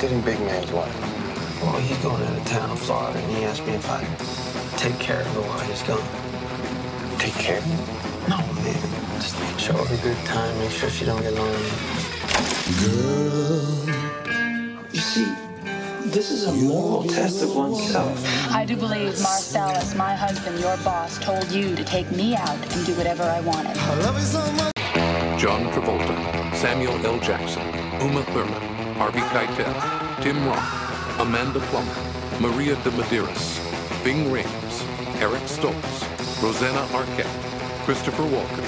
getting big man's wife? Well, he's going out of town, of Florida, and he asked me if I'd take care of her while he's gone. Take care. No, man. Just make show her a good time, make sure she don't get lonely. Girl. You see, this is a moral test of oneself. I do believe Marcellus, my husband, your boss, told you to take me out and do whatever I wanted. John Travolta, Samuel L. Jackson, Uma Thurman, Harvey Keitel, Tim Roth, Amanda Plummer, Maria de Medeiros, Ving Rhames, Eric Stoltz, Rosanna Arquette, Christopher Walken,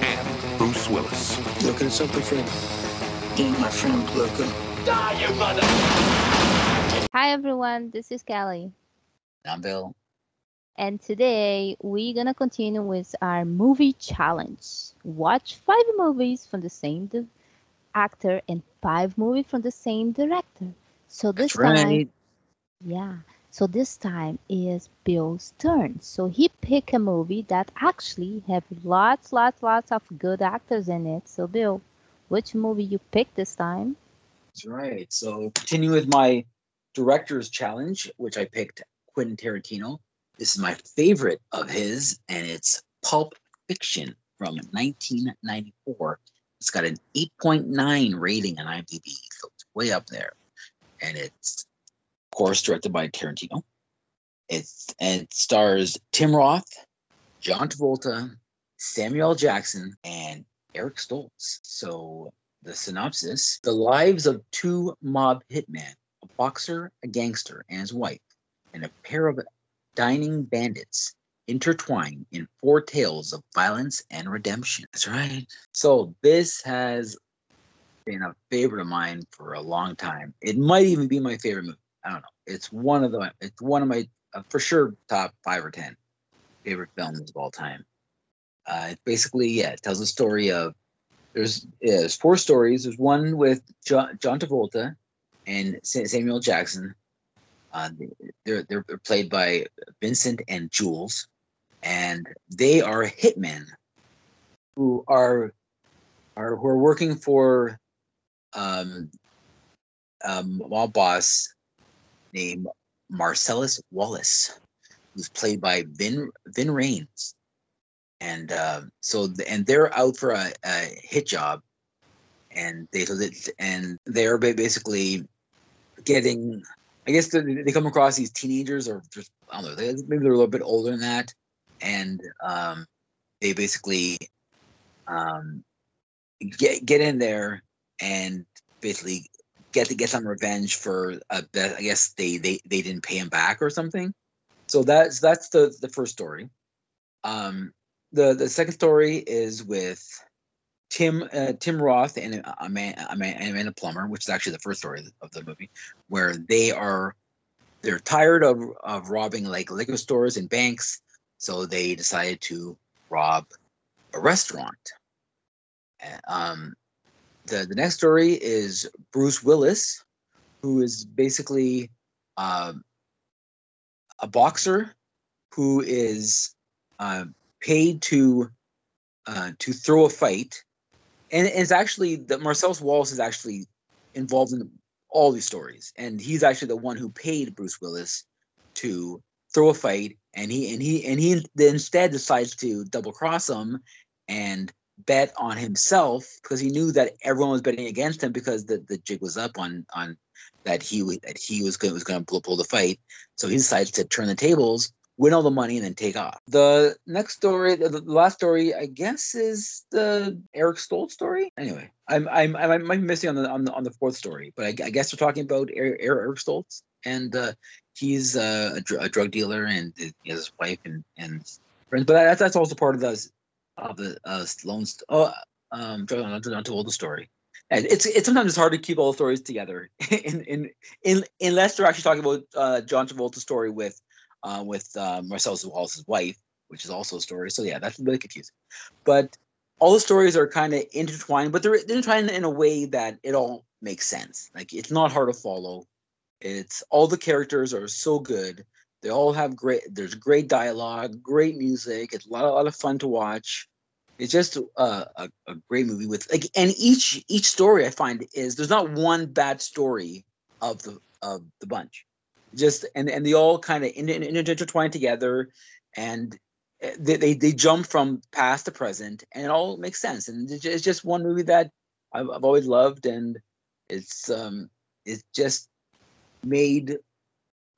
and Bruce Willis. Looking at something, friend? Being my friend, Luca. Die, you mother! Hi everyone, this is Kelly. I'm Bill. And today we're gonna continue with our movie challenge. Watch five movies from the same di- actor and five movies from the same director. So this That's time, right. yeah. So this time is Bill's turn. So he picked a movie that actually have lots, lots, lots of good actors in it. So Bill, which movie you pick this time? That's right. So continue with my director's challenge, which I picked Quentin Tarantino. This is my favorite of his, and it's Pulp Fiction from 1994. It's got an 8.9 rating on IMDb, so it's way up there. And it's, of course, directed by Tarantino. It's and it stars Tim Roth, John Travolta, Samuel Jackson, and Eric Stoltz. So the synopsis: The lives of two mob hitmen, a boxer, a gangster, and his wife, and a pair of dining bandits intertwine in four tales of violence and redemption. That's right. So this has been a favorite of mine for a long time. It might even be my favorite movie. I don't know. It's one of the. It's one of my uh, for sure top five or ten favorite films of all time. Uh, it basically, yeah, it tells the story of there's yeah, there's four stories. There's one with John, John Travolta and Samuel Jackson. Uh, they're, they're they're played by Vincent and Jules, and they are hitmen who are are who are working for um, um, mob boss named Marcellus Wallace, who's played by Vin Vin Rhames and um, so and they're out for a, a hit job, and they and they're basically getting. I guess they, they come across these teenagers, or just I don't know, they, maybe they're a little bit older than that, and um, they basically um, get get in there and basically get to get some revenge for uh. I guess they they they didn't pay him back or something. So that's that's the the first story. Um, the the second story is with Tim uh, Tim Roth and uh, Amanda, Amanda Plummer, which is actually the first story of the movie, where they are they're tired of of robbing like liquor stores and banks, so they decided to rob a restaurant. Uh, Um, the the next story is Bruce Willis, who is basically um, a boxer who is uh, paid to uh, to throw a fight, and it's actually that Marcellus Wallace is actually involved in all these stories, and he's actually the one who paid Bruce Willis to throw a fight, and he and he and he instead decides to double cross him and bet on himself because he knew that everyone was betting against him because the, the jig was up on on that he that he was going was going to pull, the fight. So he decides to turn the tables, win all the money, and then take off. The next story, the, last story, I guess, is the Eric Stoltz story. Anyway, I'm I'm I might be missing on the on the, on the fourth story, but I, I guess we're talking about Eric, Eric Stoltz, and uh, he's a, dr- a drug dealer, and he has his wife and and friends. But that's that's also part of the of the uh, Sloan. Oh, um, John told the story. And it's it's sometimes it's hard to keep all the stories together, in, in in unless they're actually talking about uh, John Travolta's story with uh, with uh, Wallace's wife, which is also a story. So yeah, that's really confusing. But all the stories are kind of intertwined, but they're, they're intertwined in a way that it all makes sense. Like it's not hard to follow. It's all the characters are so good. They all have great. There's great dialogue, great music. It's a lot, a lot of fun to watch. It's just a, a, great movie with like, and each each story I find is there's not one bad story of the of the bunch. Just and and they all kind of intertwine together, and eh, they, they they jump from past to present, and it all makes sense. And it's it's just one movie that I've, I've always loved, and it's um it's just made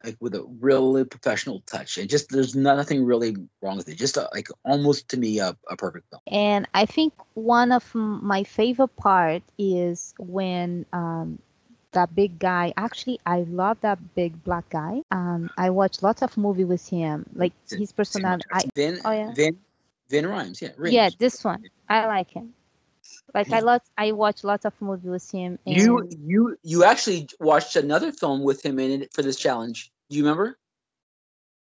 like with a really professional touch. And just there's nothing really wrong with it. Just a, like almost to me a, a perfect film. And I think one of my favorite part is when um, that big guy. Actually, I love that big black guy. Um, I watch lots of movie with him. Like his personality. I, Vin oh, yeah? Vin Vin Rhymes, yeah. Rhymes. yeah, this one. I like him. Like I lot. I watch lots of movies with him. And You you you actually watched another film with him in it for this challenge. Do you remember?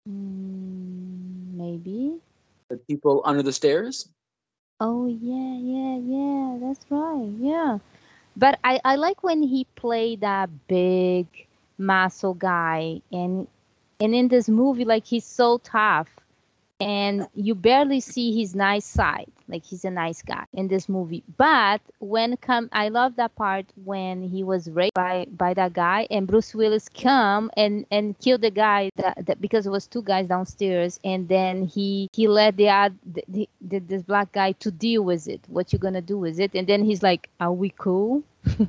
Mm, maybe. The people under the stairs? Oh yeah, yeah, yeah. That's right. Yeah. But I I like when he played that big muscle guy and and in this movie like he's so tough and you barely see his nice side. Like he's a nice guy in this movie. But when come I love that part when he was raped by by that guy and Bruce Willis come and and kill the guy that, that because it was two guys downstairs and then he he let the, the, the, the this black guy to deal with it. What you gonna do with it? And then he's like, "Are we cool?"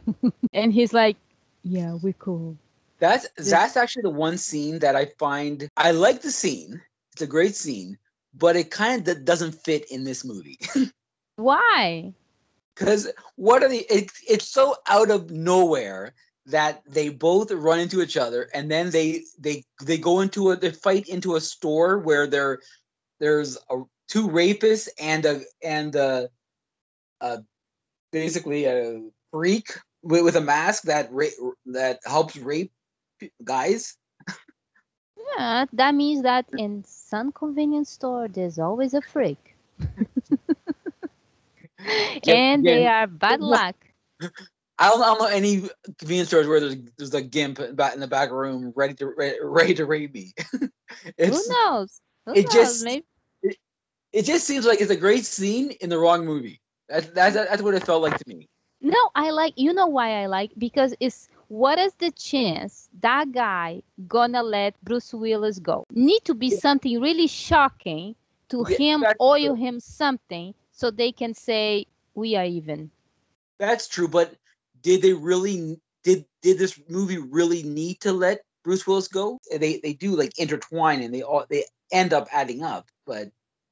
and he's like, "Yeah, we cool." That's that's actually the one scene that I find I like the scene. It's a great scene, but it kind of doesn't fit in this movie. Why? Because what are the? It, it's so out of nowhere that they both run into each other, and then they they they go into a they fight into a store where there there's a, two rapists and a and a, a basically a freak with, with a mask that ra- that helps rape guys. Yeah, that means that in some convenience store there's always a freak. and they are bad luck. I don't, I don't know any convenience stores where there's there's a gimp in the back room ready to ready, ready to rape me. Who knows? Who it knows? just- Maybe it just seems like it's a great scene in the wrong movie. That's that's that's what it felt like to me. No, I like you know why I like because it's what is the chance that guy gonna let Bruce Willis go? Need to be Yeah. something really shocking to Yeah, him oil true. him something so they can say we are even. That's true, but did they really did did this movie really need to let Bruce Willis go? They they do like intertwine and they all they end up adding up, but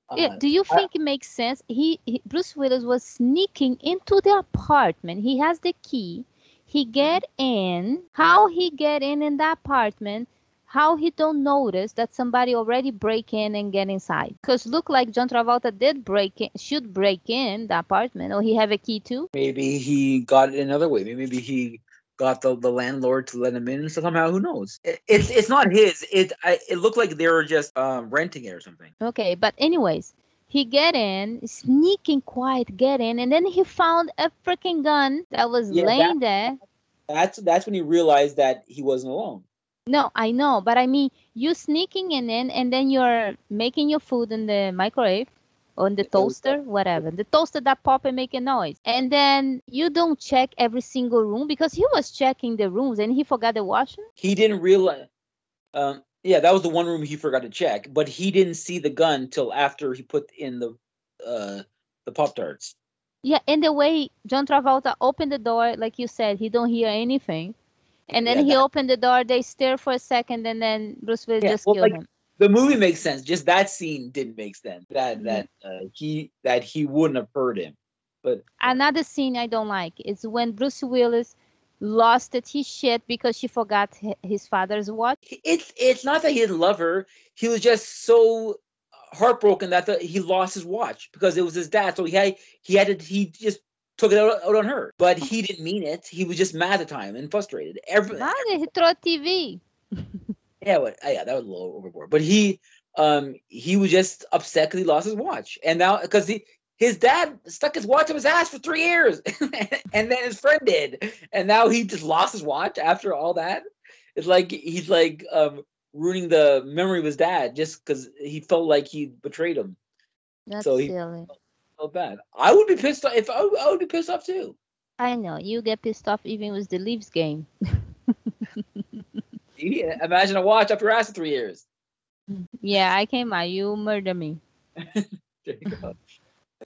uh, Yeah, do you think it makes sense? He, he Bruce Willis was sneaking into the apartment. He has the key. He get in. How he get in in the apartment? How he don't notice that somebody already break in and get inside? Cause look like John Travolta did break in, should break in the apartment, or he have a key too. maybe he got it another way. Maybe he got the, the landlord to let him in somehow. Who knows? It, it's it's not his. It I, it looked like they were just um, renting it or something. Okay, but anyways, he get in, sneaking quiet, get in, and then he found a freaking gun that was Yeah, that- laying there. That's that's when he realized that he wasn't alone. No, I know, but I mean, you sneaking in, in and then you're making your food in the microwave on the Yeah, it was toaster, whatever. The toaster that pop and make a noise. And then you don't check every single room because he was checking the rooms and he forgot the washroom. He didn't realize. Um, yeah, that was the one room he forgot to check, but he didn't see the gun till after he put in the uh, the pop tarts. Yeah, and the way John Travolta opened the door, like you said, he don't hear anything. And then Yeah, he that- opened the door, they stare for a second, and then Bruce Willis Yeah, just well, killed like- him. The movie makes sense. Just that scene didn't make sense. That Mhm. that uh, he that he wouldn't have heard him. But Another scene I don't like is when Bruce Willis lost it his shit because she forgot his father's watch. it's it's not that he didn't love her. He was just so heartbroken that the, he lost his watch because it was his dad. So he had he had to he just took it out, out on her. But he didn't mean it. He was just mad at the time and frustrated. Every Nada, he threw a TV. yeah, what, yeah, that was a little overboard. But he um he was just upset because he lost his watch, and now because he. His dad stuck his watch up his ass for three years, and then his friend did, and now he just lost his watch after all that. It's like he's like um, ruining the memory of his dad just because he felt like he betrayed him. That's So he- silly. So bad. I would be pissed off if I, would- I would be pissed off too. I know you get pissed off even with the Leafs game. Yeah, Imagine a watch up your ass for three years. Yeah, I came out. You murder me. There you go.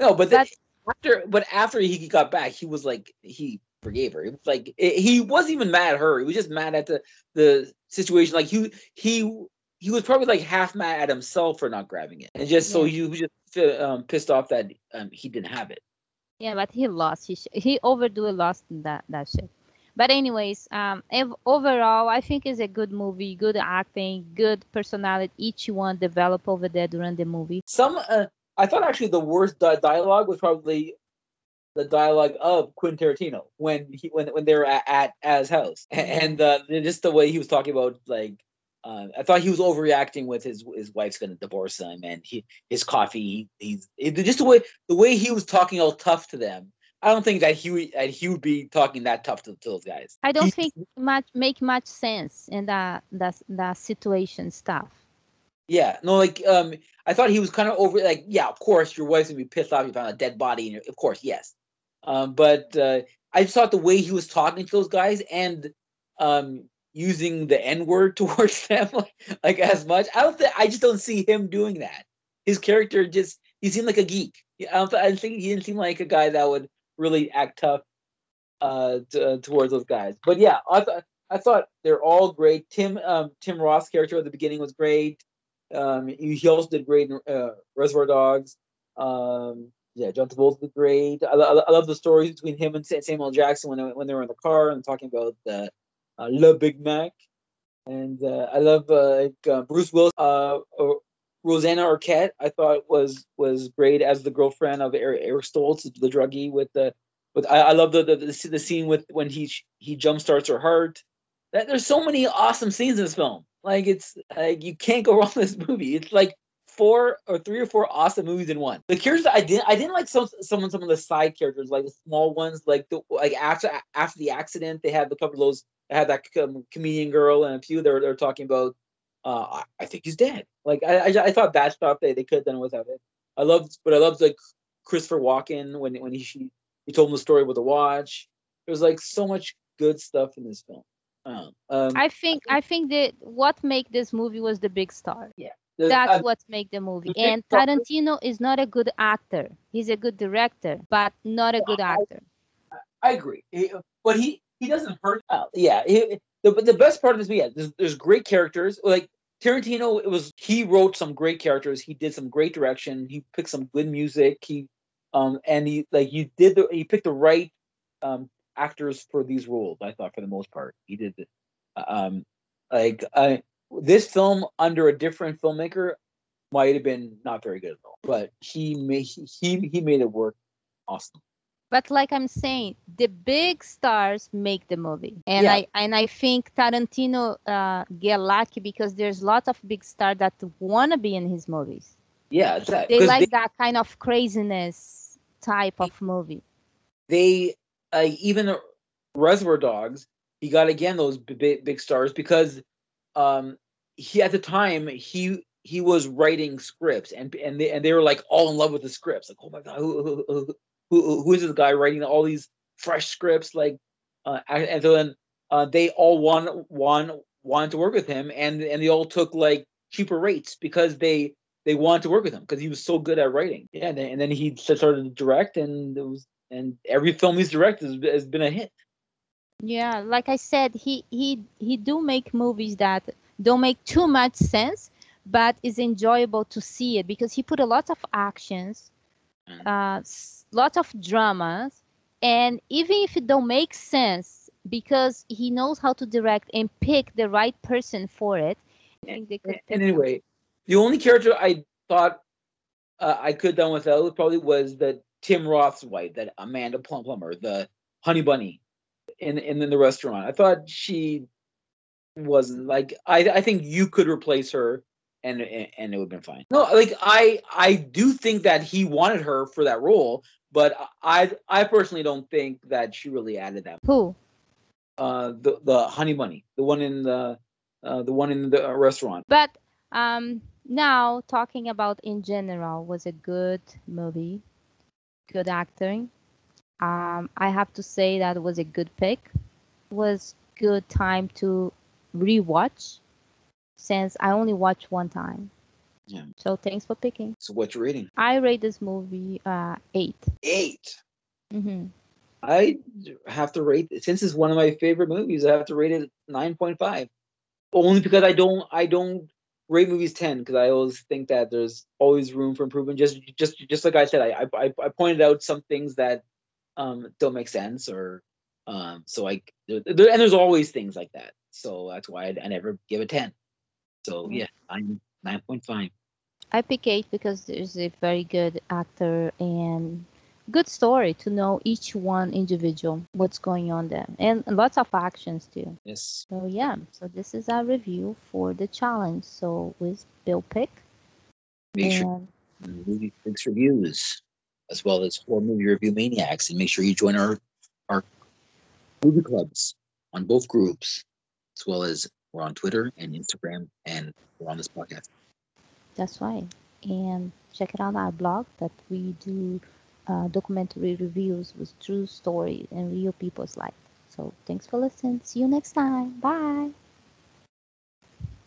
No, but then after, but after he got back, he was like he forgave her. It was like it, he wasn't even mad at her. He was just mad at the the situation. Like he he he was probably like half mad at himself for not grabbing it, and just so he was just um, pissed off that um, he didn't have it. Yeah, but he lost. He sh- he overdo it, lost that that shit. But anyways, um, overall, I think it's a good movie, good acting, good personality. Each one develop over there during the movie. Some uh, I thought actually the worst di- dialogue was probably the dialogue of Quentin Tarantino when he when when they were at, at house and uh, just the way he was talking about like uh, I thought he was overreacting with his his wife's gonna divorce him and he his coffee he, he's it, just the way the way he was talking all tough to them. I don't think that he would- that he would be talking that tough to, to those guys. I don't He- think much make much sense in that that that situation stuff. Yeah, no, like um, I thought he was kind of over. Like, yeah, of course, your wife's gonna be pissed off if you found a dead body, and of course, yes. Um, but uh, I just thought the way he was talking to those guys and um using the N word towards them, like, like as much. I don't think I just don't see him doing that. His character just he seemed like a geek. I don't. th- I think he didn't seem like a guy that would really act tough uh, t- uh towards those guys. But yeah, I thought I thought they're all great. Tim um Tim Roth character at the beginning was great. Um, he also did great in uh, Reservoir Dogs. Um, yeah, John Travolta did great. I, lo- I love the stories between him and Samuel Jackson when they, when they were in the car and talking about the uh, Le Big Mac. And uh, I love uh, like, uh, Bruce Willis. Uh, Rosanna Arquette, I thought was was great as the girlfriend of Eric, Eric Stoltz, the druggie. With the with I, I love the, the the the scene with when he he jump starts her heart. That there's so many awesome scenes in this film. Like it's like you can't go wrong with this movie. It's like four or three or four awesome movies in one. The characters I didn't I didn't like some some some of the side characters like the small ones like the like after after the accident they had a couple of those they had that um, comedian girl and a few they were, they were talking about uh I, I think he's dead. Like I, I I thought that stuff they, they could have done without it. I loved but I loved like Christopher Walken when when he she, he told him the story with the watch. There was like so much good stuff in this film. Um, um, I think I think that what make this movie was the big star. there's- That's I- what make the movie. the And Tarantino is not a good actor. He's a good director, but not a good I- actor. I agree, He- but he he doesn't hurt. Uh, yeah, he, the the best part of this, yeah, there's, there's great characters. Like Tarantino, it was he wrote some great characters. He did some great direction. He picked some good music. He um and he like you did the he picked the right um actors for these roles. I thought for the most part he did. The, um like I this film under a different filmmaker might have been not very good at all, but he made he he made it work awesome. But like I'm saying, the big stars make the movie, and Yeah. I and I think Tarantino uh, get lucky because there's lots of big stars that wanna be in his movies. Yeah, They like that kind of craziness type of movie. they uh, even Reservoir Dogs, he got again those big big stars because um he at the time he he was writing scripts and and they and they were like all in love with the scripts. Like oh my god who who, who, who, is this guy writing all these fresh scripts? Like uh, and so then uh, they all want want wanted to work with him and and they all took like cheaper rates because they they wanted to work with him because he was so good at writing. Yeah and then, and then he started to direct and it was and every film he's directed has, has been a hit Yeah, like I said, he he he do make movies that don't make too much sense, but is enjoyable to see it because he put a lot of actions, Mm. uh, of dramas, and even if it don't make sense, because he knows how to direct and pick the right person for it. I think they could and pick anyway the only character i thought uh, i could have done without probably was the tim roth's wife that amanda Plum- plummer the honey bunny in in the restaurant. I thought she wasn't like i i think you could replace her and and, and it would have been fine. No like i i do think that he wanted her for that role but i i personally don't think that she really added that. Who? uh the the honey bunny the one in the uh, the one in the uh, restaurant. But um, now talking about in general was a good movie, good acting. Um, I have to say that was a good pick. Was good time to rewatch since I only watched one time. Yeah. So thanks for picking. So what's your rating? I rate this movie uh eight. Eight. Mm-hmm. I have to rate since it's one of my favorite movies. I have to rate it nine point five, only because I don't I don't rate movies ten because I always think that there's always room for improvement. Just just just like I said, I I, I pointed out some things that um don't make sense or um so like there, and there's always things like that. So that's why I, I never give a ten. So Mhm. yeah, I'm nine point five. I pick eight because there's a very good actor and good story to know each one individual what's going on there and lots of actions too. Yes. So yeah, so this is our review for the challenge. So with Bill Pick Make sure movie fix reviews as well as horror movie review maniacs and make sure you join our our movie clubs on both groups as well as we're on twitter and instagram and we're on this podcast that's right. And check it out our blog that we do uh, documentary reviews with true stories and real people's life. So thanks for listening. See you next time. Bye.